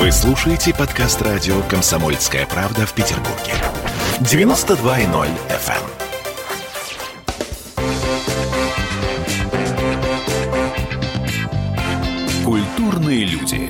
Вы слушаете подкаст радио «Комсомольская правда» в Петербурге. 92.0 FM. Культурные люди.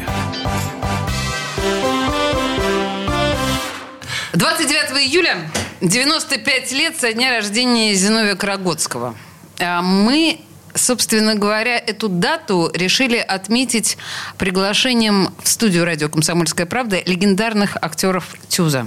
29 июля 95 лет со дня рождения Зиновия Карагодского. А Мы, собственно говоря, эту дату решили отметить приглашением в студию радио «Комсомольская правда» легендарных актеров ТЮЗа.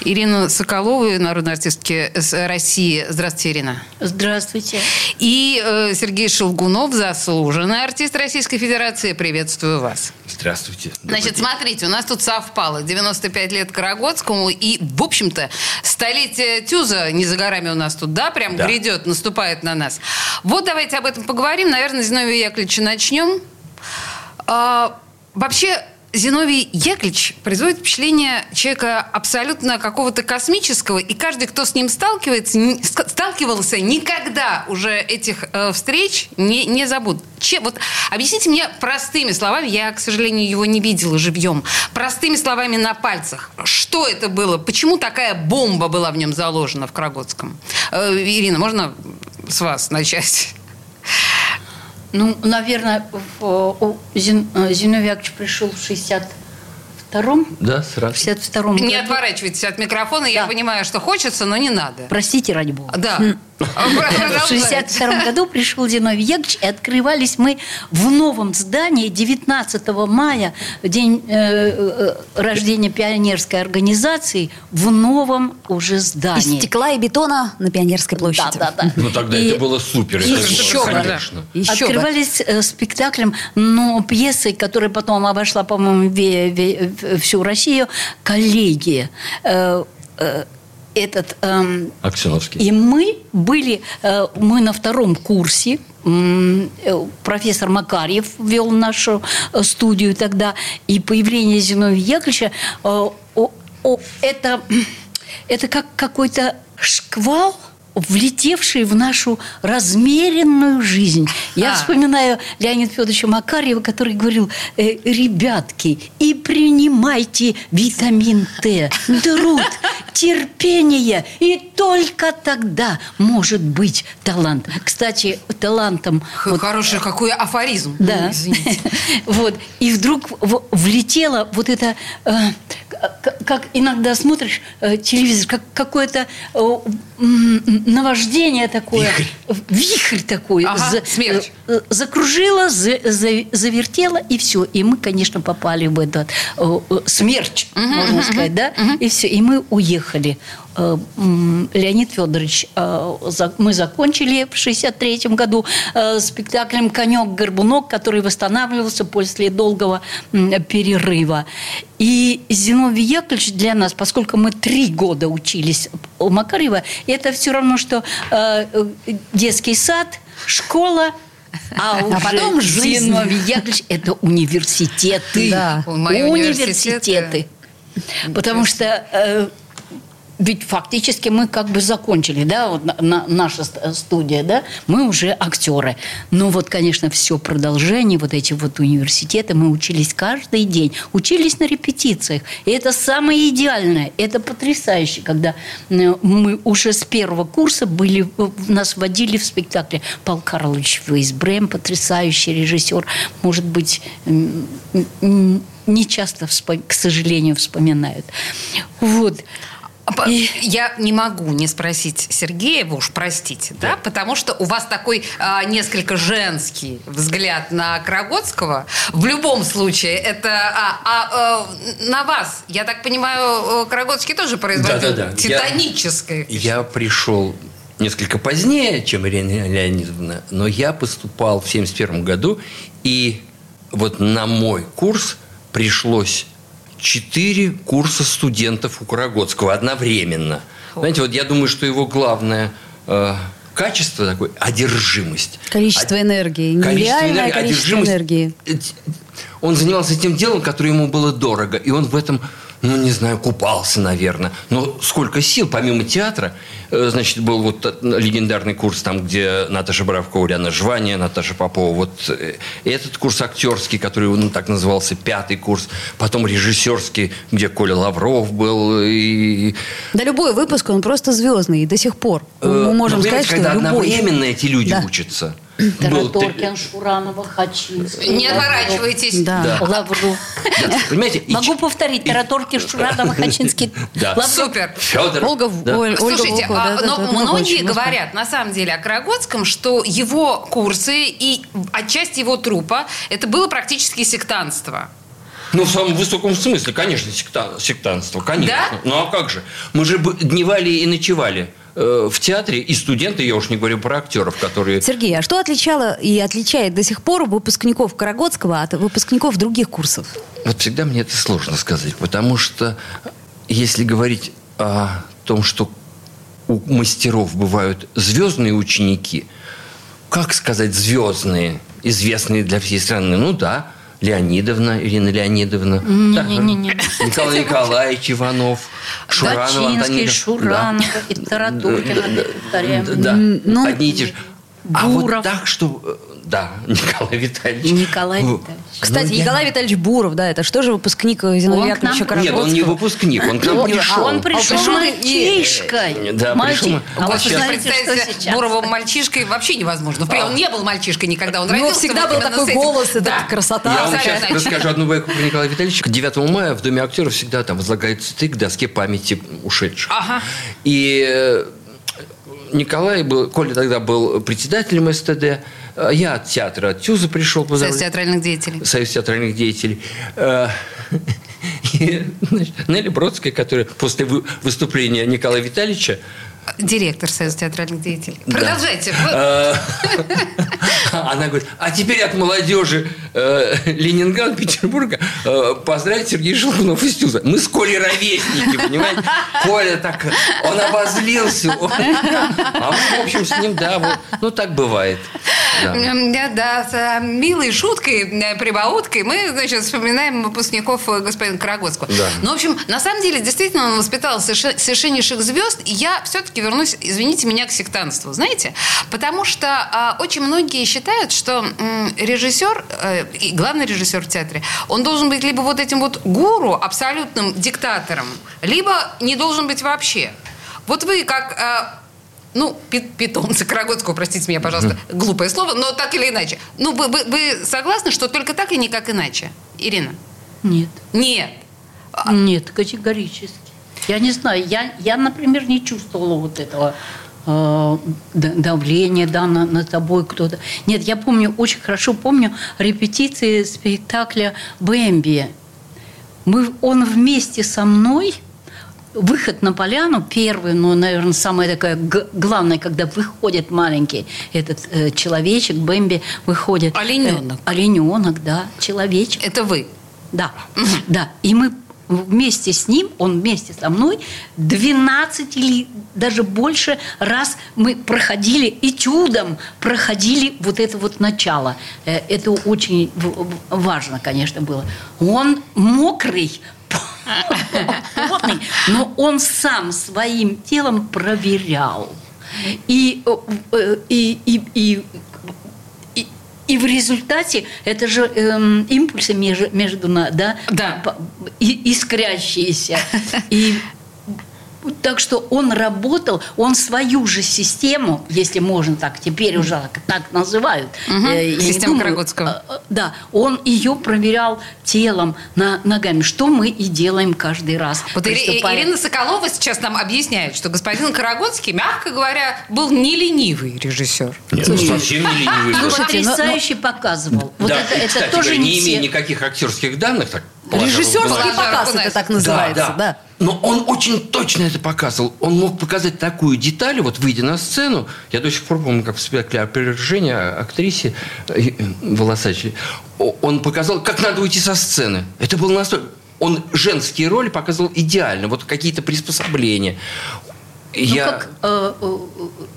Ирину Соколову, народной артистки с России. Здравствуйте, Ирина. Здравствуйте. И э, Сергей Шелгунов, заслуженный артист Российской Федерации. Приветствую вас. Здравствуйте. Значит, смотрите, у нас тут совпало 95 лет Карагодскому, и, в общем-то, столетие Тюза не за горами у нас тут, да, прям Да. грядет, наступает на нас. Вот давайте об этом поговорим. Наверное, Зиновия Яковлевича начнем. А, вообще, Зиновий Яковлевич производит впечатление человека абсолютно какого-то космического, и каждый, кто с ним сталкивается, не- сталкивался, никогда уже этих э, встреч не, не забудут. Че, вот объясните мне простыми словами, я, к сожалению, его не видела живьем, простыми словами на пальцах, что это было, почему такая бомба была в нем заложена в Карагодском? Э, Ирина, можно с вас начать? Ну, наверное, в, у Зин, э, Зиновий Яковлевич пришел в 62-м, Да, сразу. 62-м Не году. отворачивайтесь от микрофона, я Да. понимаю, что хочется, но не надо. Простите, ради бога. Да. В 62 году пришел Зиновий Яковлевич, и открывались мы в новом здании 19 мая, в день э, э, рождения пионерской организации, в новом уже Из здании. стекла и бетона на Пионерской площади. Да, да, да. Ну тогда И- это было супер. это Еще было, бы, да. конечно. Еще бы. Открывались э, спектаклем, но пьесой, которая потом обошла, по-моему, всю Россию, «Коллегия». Э, э, Этот, эм, Аксеновский. и мы были, э, мы на втором курсе, э, профессор Макарьев вел нашу э, студию тогда, и появление Зиновия Яковлевича, э, о- о, это, это как какой-то шквал, влетевший в нашу размеренную жизнь. Я А. вспоминаю Леонида Федоровича Макарьева, который говорил, «Э, ребятки, и принимайте витамин Т, труд, терпение, и только тогда может быть талант. Кстати, талантом... Х- вот Хороший какой афоризм. да. Извините. Вот. И вдруг влетело вот это, э, как иногда смотришь э, телевизор, как какое-то э, наваждение такое. Вихрь. такой. Ага, смерч. э, Закружило, за- за- завертело, и все. И мы, конечно, попали в этот э, э, смерч, можно сказать, да? И все. И мы уехали. Э, Леонид Федорович, э, мы закончили в 63 году э, спектаклем «Конек-горбунок», который восстанавливался после долгого перерыва. И Зиновий Яковлевич для нас, поскольку мы три года учились у Макарьева, это все равно, что детский сад, школа, а, уже потом жизнь. Зиновий Яковлевич – это университеты. Да. Мои университеты. Потому что ведь фактически мы как бы закончили, да, вот на- на- наша ст- студия, да, мы уже актеры. Но вот, конечно, все продолжение, вот эти вот университеты, мы учились каждый день, учились на репетициях. И это самое идеальное, это потрясающе, когда э, мы уже с первого курса были, э, нас водили в спектакле Павел Карлович Вейсбрем, потрясающий режиссер, может быть, не часто, к сожалению, вспоминают. Вот. А И- Я не могу не спросить Сергея, вы уж простите, да, потому что у вас такой а, несколько женский взгляд на Карагодского. В любом случае, это а, а, э, на вас, я так понимаю, э, Карагодский тоже производил Да-да-да. Я- титаническое. Я пришел несколько позднее, чем Ирина Леонидовна, но я поступал в 71 году, и вот на мой курс пришлось четыре курса студентов у Карагодского одновременно. Знаете, вот я думаю, что его главное э, качество такое – одержимость. Количество Од- энергии. Количество Нереальное энергии, количество одержимость. энергии. Он занимался тем делом, которое ему было дорого. И он в этом ну, не знаю, купался, наверное. Но сколько сил, помимо театра, э, значит, был вот легендарный курс там, где Наташа Бравко, Уляна Жвания, Наташа Попова. Вот э, этот курс актерский, который ну, так назывался, пятый курс. Потом режиссерский, где Коля Лавров был. И... Да любой выпуск, он просто звездный. И до сих пор. Э, Мы можем но, сказать, что когда любой... одновременно эти люди Да. учатся. Тараторкин, Шуранова, Хачинский. Не отворачивайтесь. Да. Да, понимаете? Могу повторить. Тараторкин, Шуранова, Хачинский. Да. Супер. Федор. Ольга, да. Оль- Ольга Слушайте, Волкова, а, да, но да, многие говорят, на самом деле, о Карагодском, что его курсы и отчасти его трупа это было практически сектантство. Ну, в самом высоком смысле, конечно, секта- сектантство, конечно. Да? Ну, а как же? Мы же бы дневали и ночевали в театре, и студенты, я уж не говорю про актеров, которые... Сергей, а что отличало и отличает до сих пор выпускников Карагодского от выпускников других курсов? Вот всегда мне это сложно сказать, потому что если говорить о том, что у мастеров бывают звездные ученики, как сказать звездные, известные для всей страны? Ну да, Леонидовна, Ирина Леонидовна. Не-не-не. Николай Николаевич Иванов, Шуранова, Гачинский, Антонина. Шуранова и Тараторкина. повторяем. Да, ну, одни и те же. А вот Буров. так, что... э, Да, Николай Витальевич. Николай Витальевич. Кстати, ну, я- Николай Витальевич Буров, да, это что же выпускник э, Яковлевича нам-? Нет, он не выпускник, он к нам Он, пришел. он пришел пришел и- мальчишкой. Да, Мальчик. пришел. А знаете, что представить сейчас? Бурова мальчишкой вообще невозможно. Например, он не был мальчишкой никогда, он родился всегда вот был такой голос, эта Да. красота. Я вам сейчас расскажу одну байку про Николая Витальевича. 9 мая в Доме актеров всегда там возлагают цветы к доске памяти ушедших. Ага. И э, Николай был, Коля тогда был председателем СТД, а я от театра, от ТЮЗа пришел. Союз поздравлять. театральных деятелей. Союз театральных деятелей. Э, И, значит, Нелли Бродская, которая после вы- выступления Николая Витальевича Директор Союза театральных деятелей. Да. Продолжайте. Э, Она говорит, а теперь от молодежи э, Ленинграда, Петербурга э, поздравить Сергея Шелкунов из Тюза. Мы с Колей ровесники, понимаете? Коля так, он обозлился. он- А мы, в общем, с ним, да, вот, ну так бывает. Да. Да, да, с э, милой шуткой, прибауткой мы, значит, вспоминаем выпускников господина Карагодского. Да. Ну, в общем, на самом деле, действительно, он воспитал соверше- совершеннейших звезд. И я все-таки вернусь, извините меня, к сектантству. Знаете? Потому что а, очень многие считают, что м, режиссер, э, и главный режиссер в театре, он должен быть либо вот этим вот гуру, абсолютным диктатором, либо не должен быть вообще. Вот вы как... а, ну, пи- питомцы Карагодского, простите меня, пожалуйста, глупое слово, но так или иначе. Ну, вы, вы- вы согласны, что только так и никак иначе? Ирина? Нет. Нет. Нет, категорически. Я не знаю, я, я например, не чувствовала вот этого э, давления, да, на, над тобой кто-то. Нет, я помню, очень хорошо помню репетиции спектакля «Бэмби». Мы, он вместе со мной, выход на поляну, первый, ну, наверное, самое такое главное, когда выходит маленький этот э, человечек, Бэмби выходит. Олененок. Э, олененок, да, человечек. Это вы. Да, да. И мы вместе с ним, он вместе со мной, 12 или даже больше раз мы проходили и чудом проходили вот это вот начало. Э, Это очень важно, конечно, было. Он мокрый, потный, но он сам своим телом проверял. И, э, и, и, и и, в результате это же эм, импульсы между, между да, Да. и- искрящиеся. И так что он работал, он свою же систему, если можно так, теперь уже так называют. Мгм. э, Систему думаю, Карагодского. э, э, Да, он ее проверял телом, на, ногами, что мы и делаем каждый раз. Вот приступая- Ирина Соколова сейчас нам объясняет, что господин Карагодский, мягко говоря, был не ленивый режиссер. Нет, ну, совсем не ленивый. был. Слушайте, но- Потрясающе показывал. Вот Да, это, и, это кстати тоже говоря, не не имея никаких актерских данных, так Режиссерский показ это так называется, да. Но он очень точно это показывал. Он мог показать такую деталь, вот выйдя на сцену. Я до сих пор помню, как в спектакле «Опровержение» актрисе э, э, Волосачей. Он показал, как надо уйти со сцены. Это было настолько... Он женские роли показывал идеально. Вот какие-то приспособления. я... Ну, как э, э,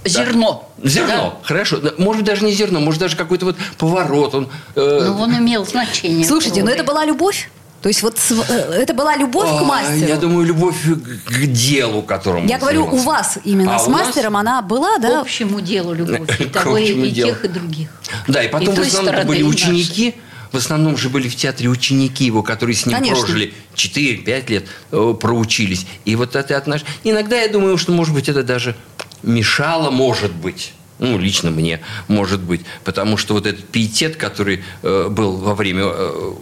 э, зерно. Зерно, хорошо. Да, Может быть, даже не зерно, может, даже какой-то вот поворот. Он, э, Да? Ну, он имел значение. Слушайте, ну это была любовь? То есть вот э, это была любовь к а, мастеру? Я думаю, любовь к к делу, которым Я говорю, у вас именно А с нас- мастером она была, К да? общему делу любовь. И К того, и, делу. тех, и других. Да, и потом в основном это были ученики, в основном же были в театре ученики его, которые с ним Конечно. прожили 4-5 лет, э, проучились. И вот это отнош... Иногда я думаю, что, может быть, это даже мешало, может быть. Ну, лично мне, может быть. Потому что вот этот пиетет, который э, был во время э,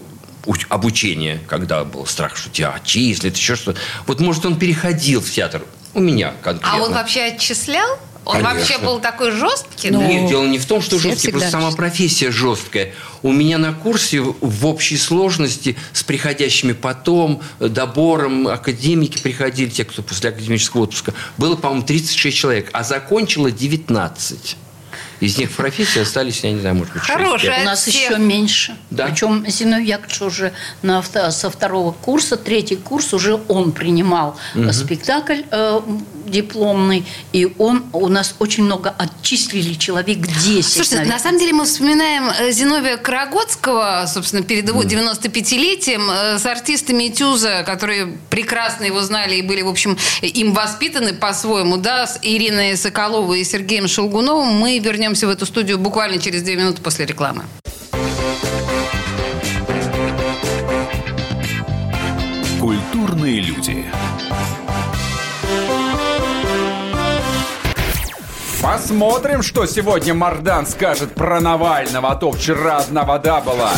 обучения, когда был страх, что тебя отчислят, еще что-то. Вот, может, он переходил в театр. У меня конкретно. А он вообще отчислял? Он Конечно. вообще был такой жесткий? Ну, Нет, дело не в том, что жесткий, просто сама профессия жесткая. У меня на курсе в- в общей сложности с приходящими потом, э, добором, академики приходили, те, кто после академического отпуска, было, по-моему, 36 человек, а закончило 19. Из них в профессии остались, я не знаю, может быть, 6. Хорошая. У нас еще меньше. Да. Причем Зиновий Яковлевич уже на авто- со второго курса, третий курс уже он принимал э, спектакль э, дипломный, и он у нас очень много отчислили, человек 10. Слушайте, наверное. на самом деле мы вспоминаем э, Зиновия Карагодского, собственно, перед его 95-летием, э, с артистами Тюза, которые прекрасно его знали и были, в общем, им воспитаны по-своему, да, с Ириной Соколовой и Сергеем Шелгуновым. Мы вернемся в эту студию буквально через две минуты после рекламы. Культурные люди. Посмотрим, что сегодня Мардан скажет про Навального, а то вчера одна вода была.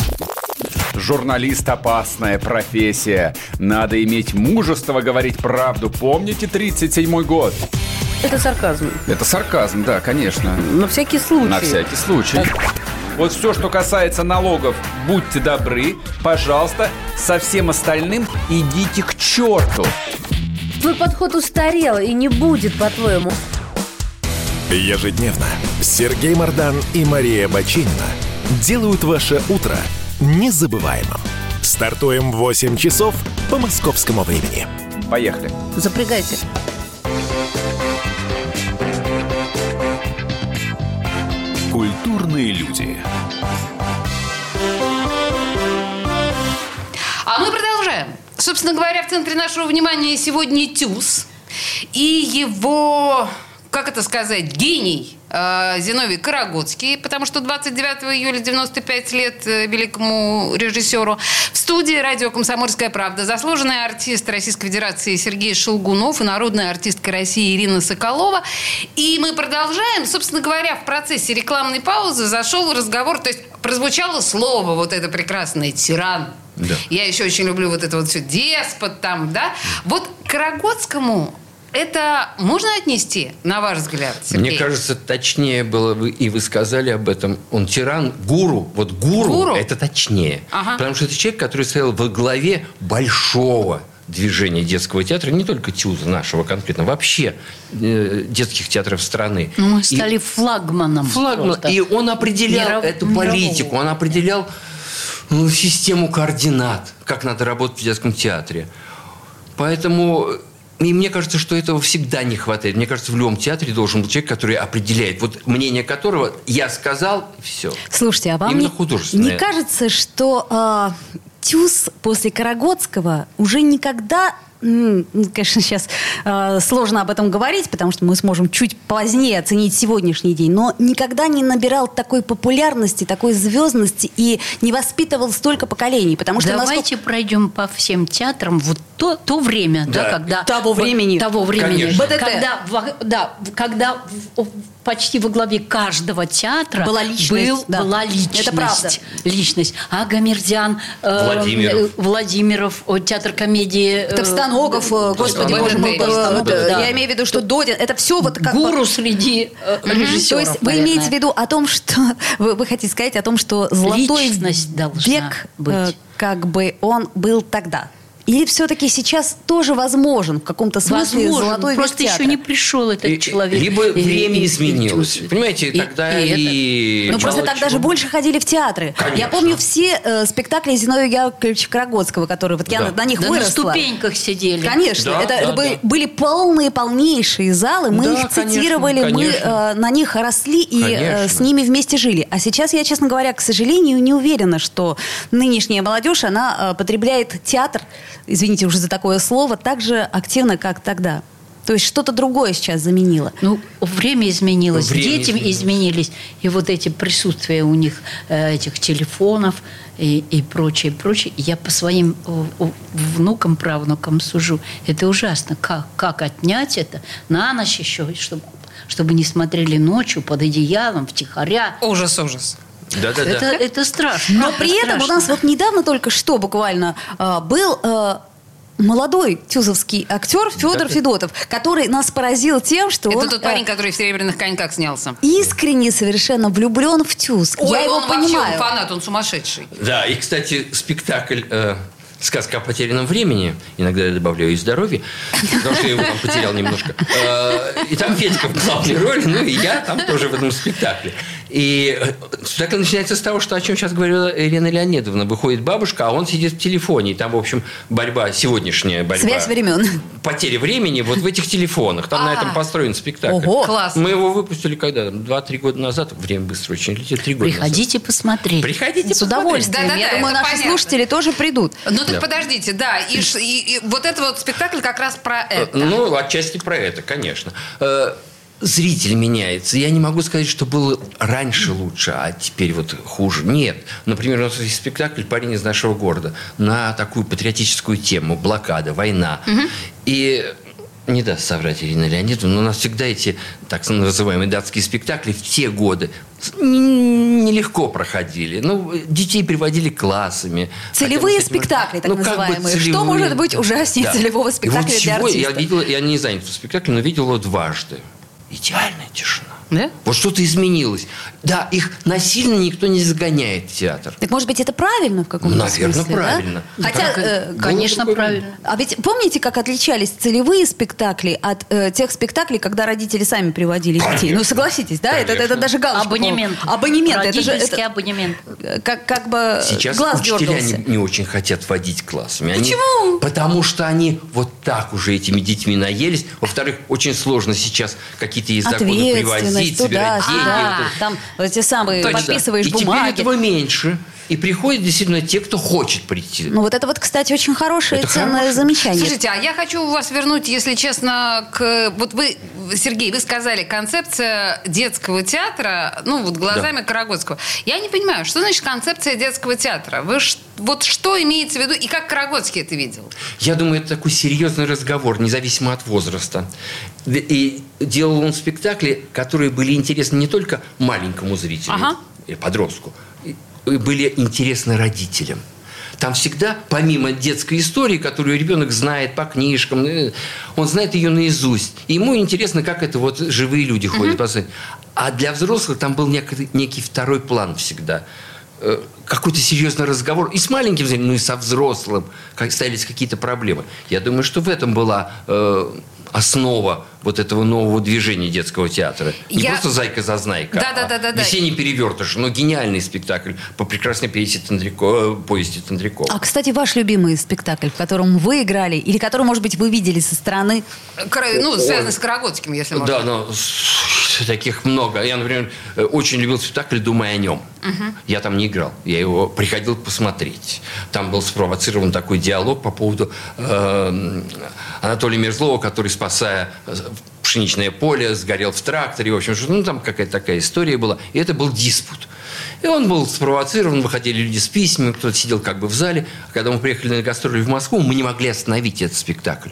Журналист – опасная профессия. Надо иметь мужество говорить правду. Помните 37-й год? Это сарказм. Это сарказм, да, конечно. На всякий случай. На всякий случай. Вот все, что касается налогов, будьте добры, пожалуйста, со всем остальным идите к черту. Твой подход устарел и не будет, по-твоему. Ежедневно Сергей Мардан и Мария Бочинина делают ваше утро незабываемым. Стартуем в 8 часов по московскому времени. Поехали. Запрягайте. Культурные люди. А мы продолжаем. Собственно говоря, в центре нашего внимания сегодня ТЮЗ и его, как это сказать, гений Зиновий Карагодский, потому что 29 июля 95 лет э, великому режиссеру. В студии радио «Комсомольская правда» заслуженный артист Российской Федерации Сергей Шелгунов и народная артистка России Ирина Соколова. И мы продолжаем. Собственно говоря, в процессе рекламной паузы зашел разговор, то есть прозвучало слово вот это прекрасное «тиран». Да. Я еще очень люблю вот это вот все деспот там, да. Вот Карагодскому это можно отнести, на ваш взгляд, Сергей? Мне кажется, точнее было бы, и вы сказали об этом, он тиран, гуру. Вот гуру, Гуру? это точнее. Ага. Потому что это человек, который стоял во главе большого движения детского театра, не только ТЮЗа нашего конкретно, вообще э, детских театров страны. Ну, мы И- стали флагманом. Флагман. И он определял Миров- эту мирового. политику, он определял ну, систему координат, как надо работать в детском театре. Поэтому и мне кажется, что этого всегда не хватает. Мне кажется, в любом театре должен быть человек, который определяет, вот мнение которого я сказал, все. Слушайте, а вам Именно не, не кажется, что э, Тюз после Карагодского уже никогда... ну, Конечно, сейчас э, сложно об этом говорить, потому что мы сможем чуть позднее оценить сегодняшний день, но никогда не набирал такой популярности, такой звездности и не воспитывал столько поколений, потому что насколько- Давайте пройдем по всем театрам вот то, то время, да, Да. когда Того вот времени. того времени, Конечно. БДТ. когда, да, когда почти во главе каждого театра Была личность, был- да. была личность, Это правда. личность. Агамердян, э, Владимиров. э, Владимиров, о, театр комедии, э, Товстоногов, э, господи, БДТ. боже мой, э, Товстоногов, да, да. я имею в виду, что Додин, это все вот как бы- гуру среди э, То режиссеров. есть вы наверное. имеете в виду о том, что вы, вы хотите сказать о том, что золотой Личность должна век, быть. э, как бы он был тогда. Или все-таки сейчас тоже возможен в каком-то смысле Возможно, золотой век просто еще театра? не пришел этот И- человек. Либо И- время и- и изменилось. чувствует. Понимаете, И- тогда и это- и... Ну, просто тогда же чего. больше ходили в театры. Конечно. Я помню все э, спектакли Зиновия Яковлевича Карагодского, которые вот я Да. на, на них Да на выросла. ступеньках сидели. Конечно, Да, это, да, это да. были, были полные, полнейшие залы. Мы Да, их конечно, цитировали, мы конечно. э, на них росли и э, с ними вместе жили. А сейчас я, честно говоря, к сожалению, не уверена, что нынешняя молодежь, она э, потребляет театр, извините уже за такое слово, так же активно, как тогда. То есть что-то другое сейчас заменило. Ну, время изменилось, Время дети изменилось. изменились, и вот эти присутствия у них э, этих телефонов и, и прочее, прочее. Я по своим э, внукам, правнукам сужу. Это ужасно. Как, как отнять это на ночь еще, чтобы, чтобы не смотрели ночью под одеялом, втихаря. Ужас, ужас. Это, Да-да-да. это страшно. Но при этом у страшно. нас вот недавно только что буквально э, был э, молодой тюзовский актер Федор Да. Федотов, который нас поразил тем, что Это он тот э, парень, который в «Серебряных коньках» снялся. искренне совершенно влюблен в Тюз. Ой, Я его он вообще понимаю. он фанат, он сумасшедший. Да, и, кстати, спектакль э, «Сказка о потерянном времени», иногда я добавляю и здоровье, потому что я его там потерял немножко. Э, и там Федька в главной роли, ну и я там тоже в этом спектакле. И э, спектакль начинается с того, что о чем сейчас говорила Ирина Леонидовна. Выходит бабушка, а он сидит в телефоне. И там, в общем, борьба, сегодняшняя борьба. Связь времен. Потеря времени вот в этих телефонах. Там на А. этом построен спектакль. Ого. Класс. Мы его выпустили когда? Два-три года назад. Время быстро очень летит. Три года назад. Приходите посмотреть. Приходите С удовольствием. Да-да-да, Я думаю, наши понятно. слушатели тоже придут. Ну так подождите, да, и, и- и вот это вот спектакль как раз про это. Ну, отчасти про это, конечно. Э, Зритель меняется. Я не могу сказать, что было раньше лучше, а теперь вот хуже. Нет. Например, у нас есть спектакль «Парень из нашего города» на такую патриотическую тему. Блокада, война. И не даст соврать Ирина Леонидовна, но у нас всегда эти так называемые датские спектакли в те годы нелегко проходили. Ну, детей приводили классами. Целевые Хотя спектакли, так Ну, как бы называемые. Что целевые. может быть ужаснее Да. целевого И спектакля вот для сегодня Я артиста? видел, я не занят в спектакле, но видел его дважды. Идеальная тишина. Да? Вот что-то изменилось. Да, их насильно никто не загоняет в театр. Так может быть, это правильно в каком-то Наверное, смысле, да? правильно. Хотя, Да, э, Конечно, такой- правильно. а ведь помните, как отличались целевые спектакли от э, тех спектаклей, когда родители сами приводили детей? Ну, согласитесь, да? Это, это Конечно. даже галочка. Абонемент. Абонемент. Это же Родительский это, абонемент. э, как, как бы Сейчас глаз учителя дергался. не, не очень хотят водить классами. Они- Почему? потому что они вот так уже этими детьми наелись. Во-вторых, очень сложно сейчас какие-то есть законы привозить, Ответственность собирать туда, деньги. сюда. Вот. Там эти самые Точно. подписываешь И теперь бумаги. этого меньше. И приходят действительно те, кто хочет прийти. Ну вот это вот, кстати, очень хорошее Это и ценное хорошее. замечание. Слушайте, а я хочу вас вернуть, если честно, к... Вот вы, Сергей, вы сказали, концепция детского театра, ну, вот глазами Карагодского. Я не понимаю, что значит концепция детского театра? Вы ш- вот что имеется в виду, и как Карагодский это видел? Я думаю, это такой серьезный разговор, независимо от возраста. И делал он спектакли, которые были интересны не только маленькому зрителю Ага. подростку, были интересны родителям. Там всегда, помимо детской истории, которую ребенок знает по книжкам, он знает ее наизусть. И ему интересно, как это вот живые люди ходят. посмотреть. А для взрослых там был некий, некий второй план всегда. Э, Какой-то серьезный разговор и с маленьким ну и со взрослым, как ставились какие-то проблемы. Я думаю, что в этом была э, основа вот этого нового движения детского театра. Не Я- просто «Зайка-зазнайка», Да-да-да-да-да. а «Весенний перевертыш», но гениальный спектакль по прекрасной пьесе Тендряко, э, повести Тендрякова. А, кстати, ваш любимый спектакль, в котором вы играли, или который, может быть, вы видели со стороны? Кара- Ну, связано с Карагодским, если можно. Да, но таких много. Я, например, э, очень любил спектакль «Думай о нем». Я там не играл. Я его приходил посмотреть. Там был спровоцирован такой диалог по поводу э, Анатолия Мерзлова, который, спасая э, пшеничное поле, сгорел в тракторе. В общем, что, ну, там какая-то такая история была. И это был диспут. И он был спровоцирован, выходили люди с письмами, кто-то сидел как бы в зале. А когда мы приехали на гастроли в Москву, мы не могли остановить этот спектакль.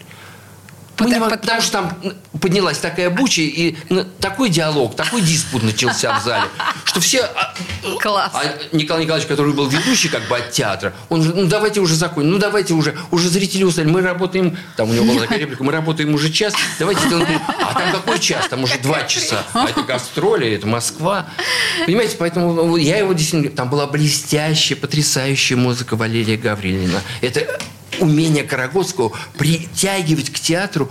Мы не Потому- мог- потому что там поднялась такая буча, и такой диалог, такой диспут начался в зале, что все... а, Класс. А Николай Николаевич, который был ведущий как бы от театра, он же, ну давайте уже закончим, ну давайте уже, уже зрители устали, мы работаем, там у него была такая реплика, мы работаем уже час, давайте сделаем... перерыв». А там какой час? Там уже два часа. А это гастроли, это Москва. Понимаете, поэтому ну, я его действительно... Там была блестящая, потрясающая музыка Валерия Гаврилина. Это умение Карагодского притягивать к театру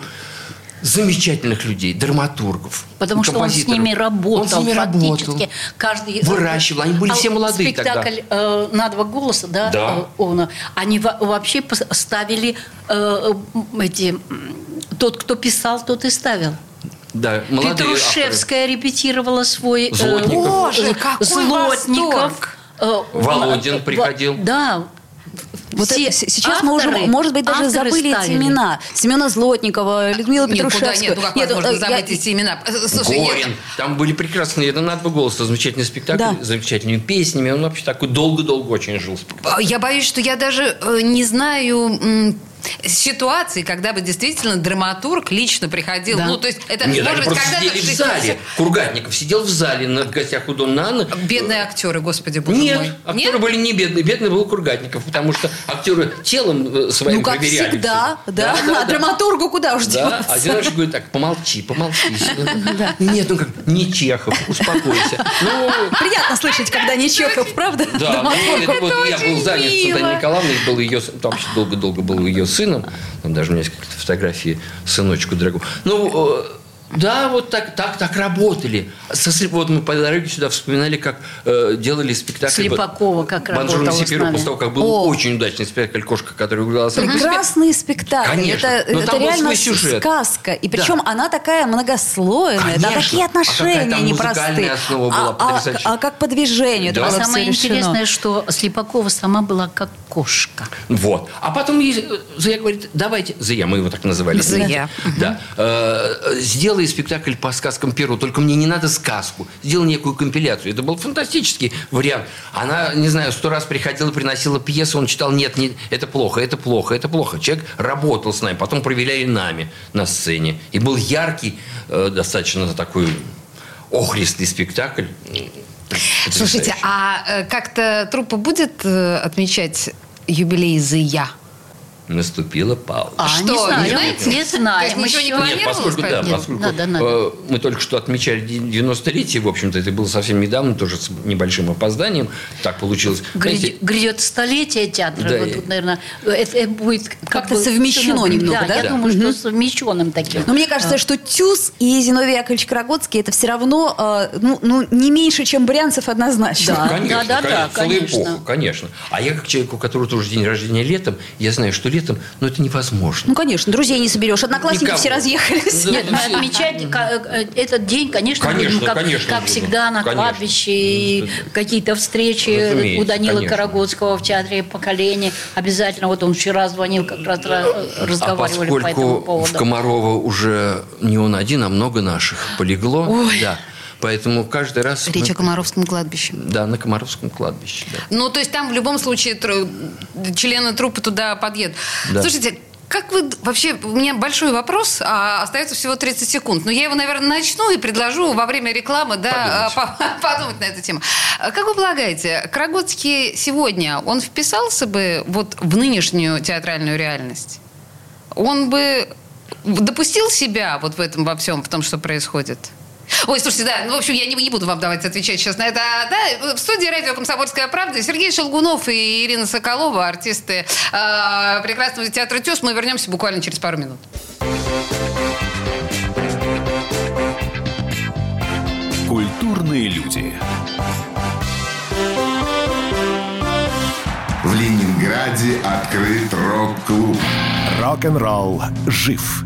замечательных людей, драматургов, Потому что он с ними работал. Он с ними работал. Каждый, Выращивал. Они были А все молодые Спектакль э, на два голоса, да, Да. э, он, они во- вообще ставили э, эти... Тот, кто писал, тот и ставил. Да, молодые авторы. Петрушевская репетировала свой... э, Злотников. Боже, какой Злотников. восторг! э, Володин э, приходил. Да. Вот Все это- сейчас мы уже, авторы- может быть, даже авторы забыли эти ставили. имена. Семена Злотникова, Людмила Нет, куда Петрушевская. нет, ну как Нет, возможно э, я- забыть эти имена? Э, Слушай, я- Горин. Там были прекрасные, это на два голоса, замечательный спектакль, Да. замечательными песнями. Он вообще такой долго-долго очень жил. спектакль. Я боюсь, что я даже э, не знаю ситуации, когда бы действительно драматург лично приходил. Да. Ну, то есть это Нет, может быть когда-то сидели в зале. Кургатников сидел в зале на гостях у Дон Наны. Бедные актеры, господи, боже Нет, мой. актеры были не бедные. Бедный был Кургатников, потому что актеры телом э, своим Ну, как проверяли всегда, всё. да. А драматургу куда уж Да, деваться? а один раз говорит, так, помолчи, помолчи. Нет, ну как, не Чехов, успокойся. Ну, Приятно слышать, когда не Чехов, правда? Да, ну, Драматург. это вот я был занят с Николаевной, был ее, там долго-долго был ее сыном, там даже у меня есть фотографии сыночку дорогому. Ну, э, да, вот так, так, так работали. Со вот мы по дороге сюда вспоминали, как э, делали спектакль. Слепакова как Бонжур работала с Мессиперо, нами. после того, как был О. очень удачный спектакль «Кошка, которая гуляла». Прекрасный спектакль. Конечно. Это, Но это реально сюжет. сказка. И Да. причем она такая многослойная. Да, Конечно. такие А отношения там непростые. основа была а, а- а как по движению. Да. это А самое решено. интересное, что Слепакова сама была как кошка. Вот. А потом Зая говорит, давайте, Зая, мы его так называли. Зая. Да. Э, э, Сделай спектакль по сказкам Перу, только мне не надо сказку. Сделай некую компиляцию. Это был фантастический вариант. Она, не знаю, сто раз приходила, приносила пьесу, он читал, нет, не, это плохо, это плохо, это плохо. Человек работал с нами, потом проверяли нами на сцене. И был яркий, э, достаточно такой охристый спектакль. Слушайте, а э, как-то труппа будет э, отмечать юбилей Зия? Наступила пауза. А, Что, не знаю, не знаете? не знаем. То ничего не еще. планируете? Нет, поскольку, да, Нет, поскольку надо, надо. э, мы только что отмечали ди- 90-летие, в общем-то, это было совсем недавно, тоже с небольшим опозданием. Так получилось. Грядет, Знаете, грядет столетие театра. Да, вот тут, наверное, это, это будет как Как-то бы совмещено немного, да? Я Да. думаю, что совмещенным таким. Но мне кажется, что Тюз и Зиновий Яковлевич Карагодский это все равно э, ну, ну, не меньше, чем Брянцев однозначно. Да. Конечно, да, да, конечно, конечно. эпоха, конечно. А я как человек, у которого тоже день рождения летом, я знаю, что летом, ну, это невозможно. Ну, конечно, друзей не соберешь. Одноклассники Никого. все разъехались. Нет, ну, мы все- отмечать ка- э, этот день, конечно, Конечно, будем, как, конечно как всегда на Конечно. кладбище, и какие-то встречи Разумеется, у Данила конечно. Карагодского в театре поколения. Обязательно, вот он вчера звонил, как раз ра- А разговаривали по этому поскольку в поводу. Комарово уже не он один, а много наших полегло, да, поэтому каждый раз... Речь мы- о Комаровском кладбище. Да, на Комаровском кладбище. да. Ну, то есть там в любом случае тру- члены труппы туда подъедут. Да. Слушайте, как вы вообще, у меня большой вопрос, а остается всего 30 секунд, но я его, наверное, начну и предложу во время рекламы, да, Подумать. по- подумать на эту тему. А Как вы полагаете, Карагодский сегодня, он вписался бы вот в нынешнюю театральную реальность? Он бы допустил себя вот в этом во всем, в том, что происходит? Ой, слушайте, да, ну, в общем, я не, не буду вам давать отвечать сейчас на это. Да, в студии радио «Комсомольская правда» Сергей Шелгунов и Ирина Соколова, артисты э, прекрасного театра «Тес». Мы вернемся буквально через пару минут. Культурные люди. В Ленинграде открыт рок-клуб. Рок-н-ролл жив.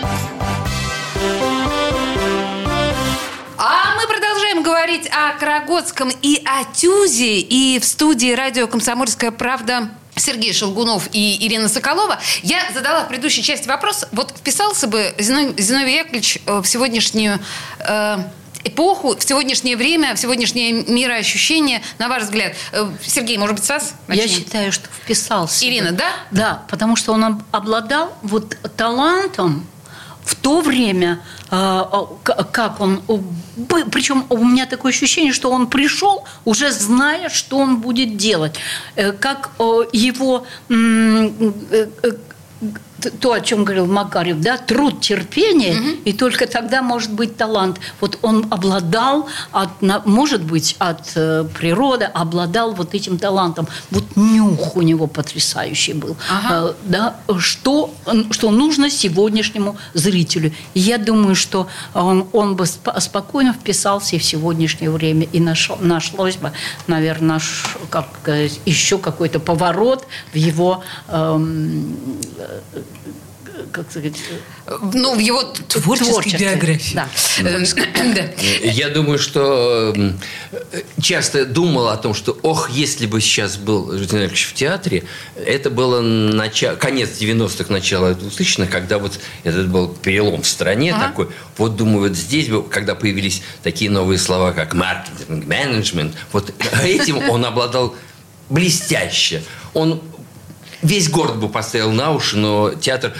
Говорить о Карагодском и о Тюзе. И в студии радио «Комсомольская правда» Сергей Шелгунов и Ирина Соколова. Я задала в предыдущей части вопрос. Вот вписался бы Зино- Зиновий Яковлевич э, в сегодняшнюю э, эпоху, в сегодняшнее время, в сегодняшнее мироощущение, на ваш взгляд? Э, Сергей, может быть, с вас? Я начнем? считаю, что вписался. Ирина, да? Да, потому что он об- обладал вот талантом в то время, а, а, как он... Причем у меня такое ощущение, что он пришел, уже зная, что он будет делать. Э, Как его... э, э, то, о чем говорил Макарев, да, труд, терпение, и только тогда может быть талант. Вот он обладал, от, может быть, от э, природы, обладал вот этим талантом. Вот нюх у него потрясающий был. Э, да, что, что нужно сегодняшнему зрителю. Я думаю, что он, он бы спо- спокойно вписался и в сегодняшнее время, и нашел, нашлось бы, наверное, наш, как еще какой-то поворот в его эм, э, как сказать, Ну, в его творческой Творчестве, биографии. да. Э, да. Я думаю, что часто думал о том, что, ох, если бы сейчас был Ильич в театре, это было начало, конец 90-х, начало 2000-х, когда вот этот был перелом в стране Ага. такой. Вот думаю, вот здесь, бы, когда появились такие новые слова, как маркетинг, менеджмент, вот этим он обладал блестяще. Он Весь город бы поставил на уши, но театр...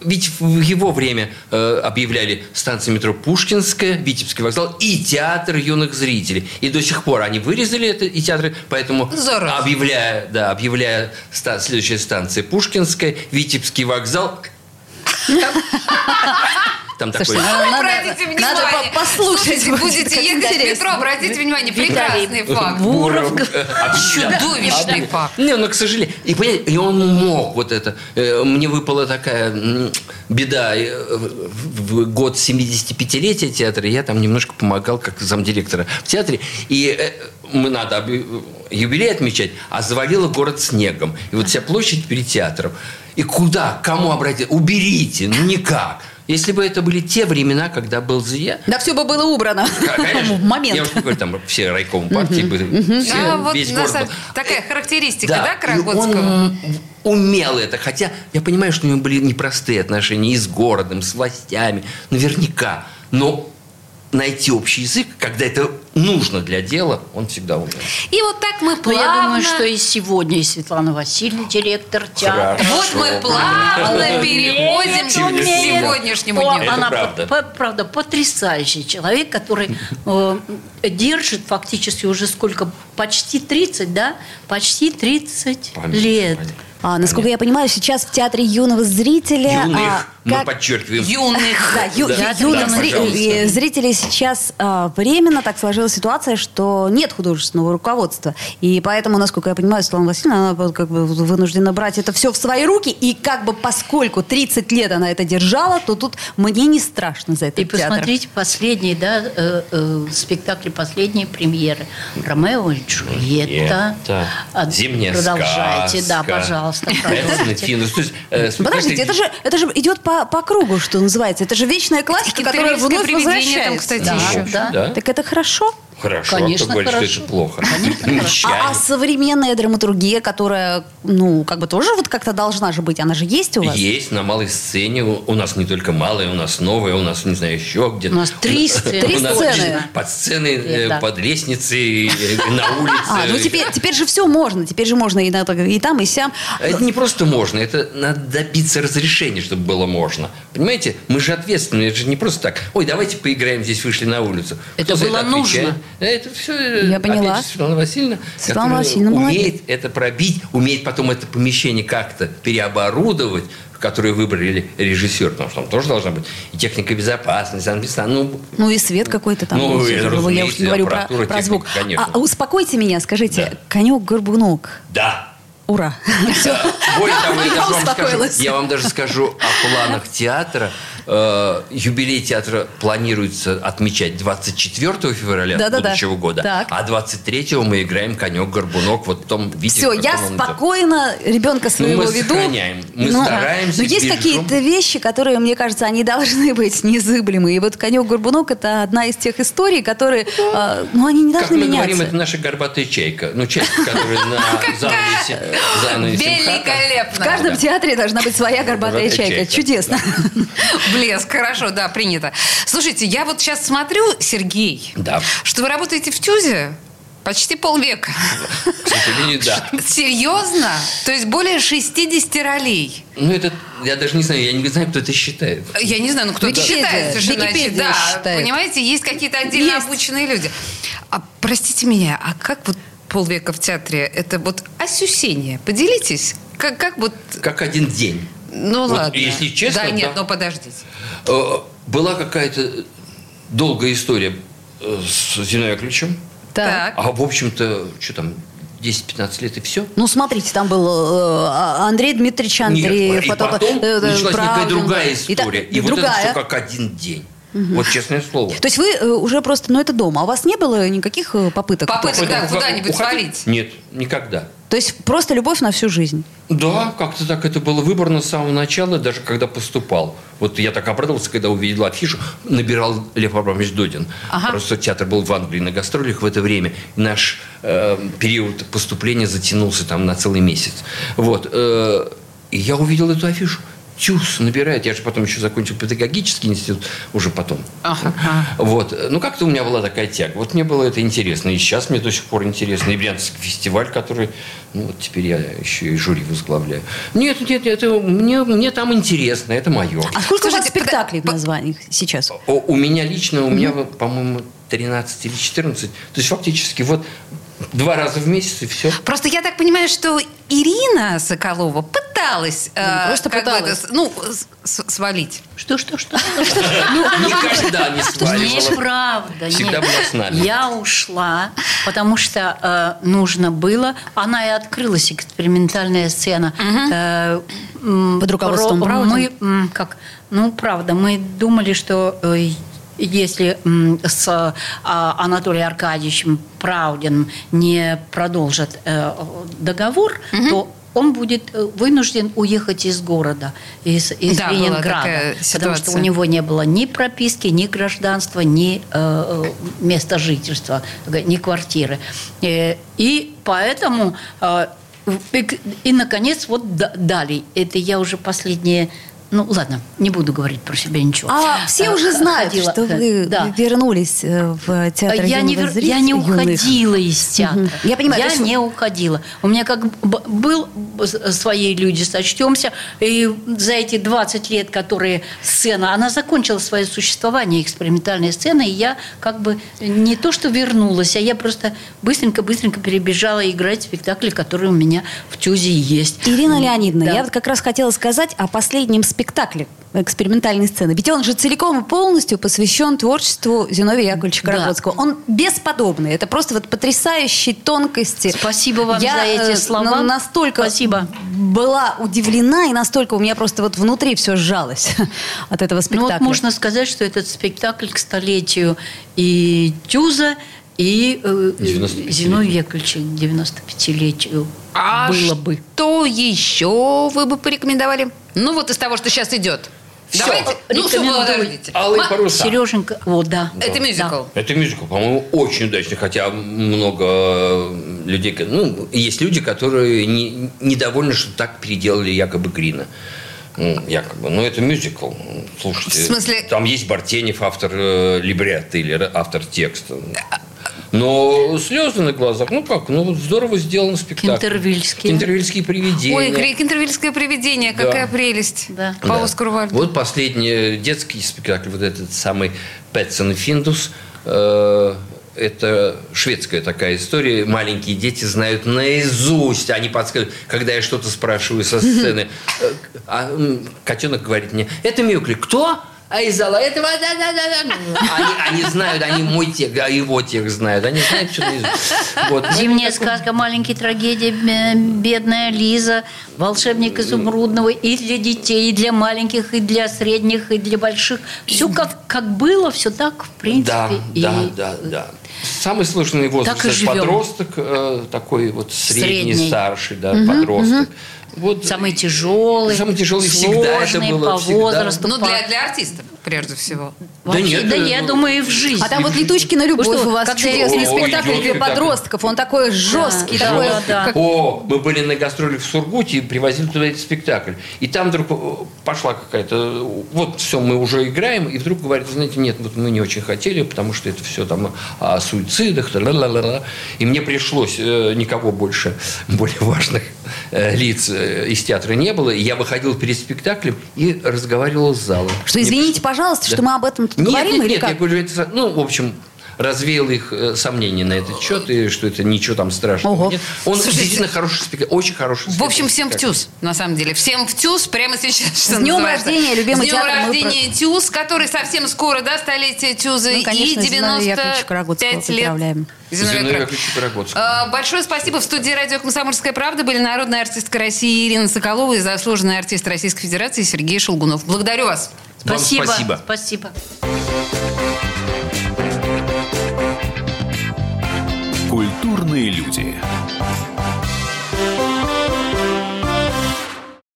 Ведь в его время э, объявляли станция метро Пушкинская, Витебский вокзал и театр юных зрителей. И до сих пор они вырезали это и театры, поэтому Зараза. объявляя, да, объявляя ста- следующая станция Пушкинская, Витебский вокзал... Там такой... Слушайте, надо- надо- Обратите внимание. надо по- послушать Слушайте, будет, будете ехать в интересно. метро, обратите внимание, прекрасный факт. Буров. Чудовищный факт. Не, но, к сожалению, и, понимаете, и он мог вот это. Э, Мне выпала такая беда. Э, В в год 75-летия театра я там немножко помогал как замдиректора в театре. И э, мы надо юбилей отмечать, а завалило город снегом. И вот вся площадь перед театром. И куда, кому обратиться? Уберите, ну никак. Если бы это были те времена, когда был Зия, Да все бы было убрано Конечно. в момент. Я уж не говорю, там все райком партии были. все, А вот весь на город самом- был. такая характеристика, Да, да, Карагодского? он умел это. Хотя я понимаю, что у него были непростые отношения и с городом, с властями. Наверняка. Но найти общий язык, когда это нужно для дела, он всегда умел. И вот так мы Но плавно... я думаю, что и сегодня и Светлана Васильевна, директор театра. Хорошо. Вот мы плавно переходим к сегодняшнему дню. Она, правда. по- по- правда, потрясающий человек, который э, держит фактически уже сколько? Почти 30, да? Почти 30 Память, лет. память. А, насколько я понимаю, сейчас в театре юного зрителя... Юных, а, мы как- подчеркиваем. Юных. Да, ю- Да, юных да, зри- пожалуйста. э, зрителей сейчас а, временно так сложилась ситуация, что нет художественного руководства. И поэтому, насколько я понимаю, Светлана Васильевна, она вот как бы вынуждена брать это все в свои руки. И как бы поскольку 30 лет она это держала, то тут мне не страшно за этот И театр. посмотрите последние, да, э, э, спектакли, последние премьеры. Ромео и Джульетта. А, Зимняя Продолжайте, да, сказка. Пожалуйста, есть, э, Подождите, это же, это же идет по, по кругу, что называется. Это же вечная классика, которая вновь привидение там, возвращается. кстати, Да. еще. Да. Да? Так это хорошо. Хорошо, Конечно, кто говорит, хорошо. что это плохо. Конечно. А, а современная драматургия, которая, ну, как бы тоже вот как-то должна же быть, она же есть у вас? Есть на малой сцене. У нас не только малая, у нас новая, у нас, не знаю, еще где-то. У нас три сцены. Три сцены. Под сценой, э, под лестницей, э, на улице. А, ну теперь, теперь же все можно. Теперь же можно и, на, и там, и сям. Это не просто можно, это надо добиться разрешения, чтобы было можно. Понимаете, мы же ответственны, это же не просто так. Ой, давайте поиграем здесь, вышли на улицу. Это было нужно. Это все, Я поняла. Светлана Васильевна, Светлана Васильевна умеет это пробить, умеет потом это помещение как-то переоборудовать, которое выбрали режиссер, потому что там тоже должна быть и техника безопасности, ну, Ну и свет какой-то там. Ну, был, и, я уж не говорю про, про звук. техника, конечно. А, успокойте меня, скажите, Да. конек-горбунок. да, Ура. Все. Более того, я, Я вам скажу, я вам даже скажу о планах театра. Э, юбилей театра планируется отмечать 24 февраля Да-да-да. будущего года, Так. а 23 мы играем конек-горбунок вот в том виде. Все, я каком он спокойно ребенка своего мы веду. сохраняем, мы Ну, стараемся, Но есть какие-то вещи, которые, мне кажется, они должны быть незыблемы. И вот конек-горбунок – это одна из тех историй, которые, э, ну, они не Как должны мы меняться. говорим, это наша горбатая чайка. Ну, чайка, которая на занавесе, занавесе. Великолепно. В каждом театре должна быть своя горбатая чайка, Чудесно. Блеск, хорошо, да, принято. Слушайте, я вот сейчас смотрю, Сергей, Да. что вы работаете в ТЮЗе почти полвека. Сожалению, да. Серьезно? То есть более 60 ролей? Ну, это, я даже не знаю, я не знаю, кто это считает. Я не знаю, ну кто-то считает совершенно очевидно. Да, считает. понимаете, есть какие-то отдельно Есть. обученные люди. А простите меня, а как вот полвека в театре? Это вот осюсение. Поделитесь. Как, как вот... Как один день. Ну Вот ладно. если честно, Да, нет, да. ну подождите. Э, Была какая-то долгая история э, с Зиной Яковлевичем. Так. А в общем-то, что там, 10-15 лет и все. Ну, смотрите, там был э, А- Андрей Дмитриевич Андреев. Нет, и потом, потом э, началась некая Правдин. другая И та- история. И, вот другая. это все как один день. Вот честное слово. То есть вы уже просто, ну это дома, а у вас не было никаких э, попыток? Попыток, да, куда-нибудь свалить. Нет, никогда. То есть просто любовь на всю жизнь? Да, как-то так это было выбрано с самого начала, даже когда поступал. Вот я так обрадовался, когда увидел афишу, набирал Лев Абрамович Додин. Ага. Просто театр был в Англии на гастролях в это время. Наш э, период поступления затянулся там на целый месяц. Вот. э, и я увидел эту афишу. Тюс набирает. Я же потом еще закончил педагогический институт, уже потом. Ага. Вот. Ну, как-то у меня была такая тяга. Вот мне было это интересно. И сейчас мне до сих пор интересно. И Брянский фестиваль, который... Ну, вот теперь я еще и жюри возглавляю. Нет, нет, это мне, мне там интересно. Это мое. А сколько у вас спектаклей в названиях сейчас? О, у меня лично, у меня, по-моему, 13 или 14. То есть, фактически, вот два раза в месяц и все. Просто я так понимаю, что Ирина Соколова пыталась, э, просто пыталась. это, ну, с- свалить. Что, что, что? Никогда не сваливала. Неправда. Всегда была с нами. Я ушла, потому что э, нужно было. Она и открылась, экспериментальная сцена. Э, Под руководством? Мы, как, ну, правда, мы думали, что э, если с а, Анатолием Аркадьевичем Праудиным не продолжат э, договор, то он будет э, вынужден уехать из города, из, из Да, Ленинграда. Потому что у него не было ни прописки, ни гражданства, ни э, места жительства, ни квартиры. Э, и поэтому... э, и, и, наконец, вот да- дали. Это я уже последние... Ну, ладно, не буду говорить про себя ничего. А все Э, уже знают, ходила, что вы да. вернулись э, в театр Я не, вер- я не юных. уходила из театра. Мгм. Я понимаю, Я то есть- не уходила. У меня как был с- свои люди, сочтемся. И за эти 20 лет, которые сцена, она закончила свое существование, экспериментальная сцена, и я как бы не то, что вернулась, а я просто быстренько-быстренько перебежала играть спектакли, которые у меня в ТЮЗе есть. Ирина Леонидовна, Да. я вот как раз хотела сказать о последнем спектакле экспериментальной сцены. Ведь он же целиком и полностью посвящен творчеству Зиновия Яковлевича Да. Карагодского. Он бесподобный. Это просто вот потрясающие тонкости. Спасибо вам я, за эти э, слова. на- настолько Спасибо. была удивлена, и настолько у меня просто вот внутри все сжалось от этого Ну спектакля. вот можно сказать, что этот спектакль к столетию и Тюза, и э, 95-летию. Зиновия Яковлевича 95-летию А было бы. что еще вы бы порекомендовали? Ну, вот из того, что сейчас идет. Всё, Давайте. Ну, все, подождите. Алые Ма- паруса. Сереженька, о, да. Это мюзикл. Это мюзикл, по-моему, очень удачный, хотя много э, людей, ну, есть люди, которые не, недовольны, что так переделали якобы Грина. Ну, якобы. Но это мюзикл. Слушайте, В смысле? там есть Бартенев, автор э, либретто или автор текста. Но слезы на глазах, ну как, ну вот здорово сделан спектакль. Кентервильские. Кентервильские привидения. Ой, Кентервильское привидение, Да. какая прелесть. Да. Павла Да. Скрувальда. Вот последний детский спектакль, вот этот самый Пэтсон и Финдус. э, это шведская такая история. Маленькие дети знают наизусть. Они подсказывают, когда я что-то спрашиваю со сцены. э, А котенок говорит мне, это Мюкли. Кто? А из зала этого, да, да, да, да. Они, они знают, они мой текст, а его текст знают. Они знают, что наизусть. Вот. Зимняя сказка, маленькие трагедии, бедная Лиза, волшебник изумрудного и для детей, и для маленьких, и для средних, и для больших. Все как, как было, все так, в принципе. Да, и да, да, да. Самый сложный возраст Так подросток, э, такой вот средний, Средний. старший, да, Мгм, подросток. Вот Самый тяжелый, Самый тяжелый всегда это сложный было, по всегда. возрасту. Ну, для, для артистов, прежде всего. Вообще, нет, да э, я думаю, и в жизни. А там вот «Летучкина любовь» Вы что, у вас чудесный спектакль для подростков. Он такой жесткий, Да, такой... да, да. как- О, мы были на гастролях в Сургуте и привозили туда этот спектакль. И там вдруг э, пошла какая-то... Вот все, мы уже играем, и вдруг говорят, вы знаете, нет, вот мы не очень хотели, потому что это все там о суицидах, ла-ла-ла-ла. И мне пришлось, э, никого больше, более важных э, лиц э, из театра не было. И я выходил перед спектаклем и разговаривал с залом. Что, извините, пожалуйста, Да. что мы об этом тут Нет, говорим нет, или нет, как? я говорю, это, ну, в общем, развеял их э, сомнения на этот счет, и что это ничего там страшного Ого. нет. Он Слушайте, действительно хороший спектакль, очень хороший В общем, спектакль. всем в ТЮЗ, на самом деле. Всем в ТЮЗ прямо сейчас. Что С днем называется. рождения, любимый С днем театр, рождения ТЮЗ, который совсем скоро, да, столетие ТЮЗа. Ну, конечно, и Зиновия Яковлевича Карагодского 95 лет. поздравляем. Зиновия Зиновия Кра- Яковлевича Карагодского. А, Большое спасибо. В студии радио «Комсомольская правда» были народная артистка России Ирина Соколова и заслуженный артист Российской Федерации Сергей Шелгунов. Благодарю вас. Вам Спасибо. спасибо. Спасибо. Культурные люди.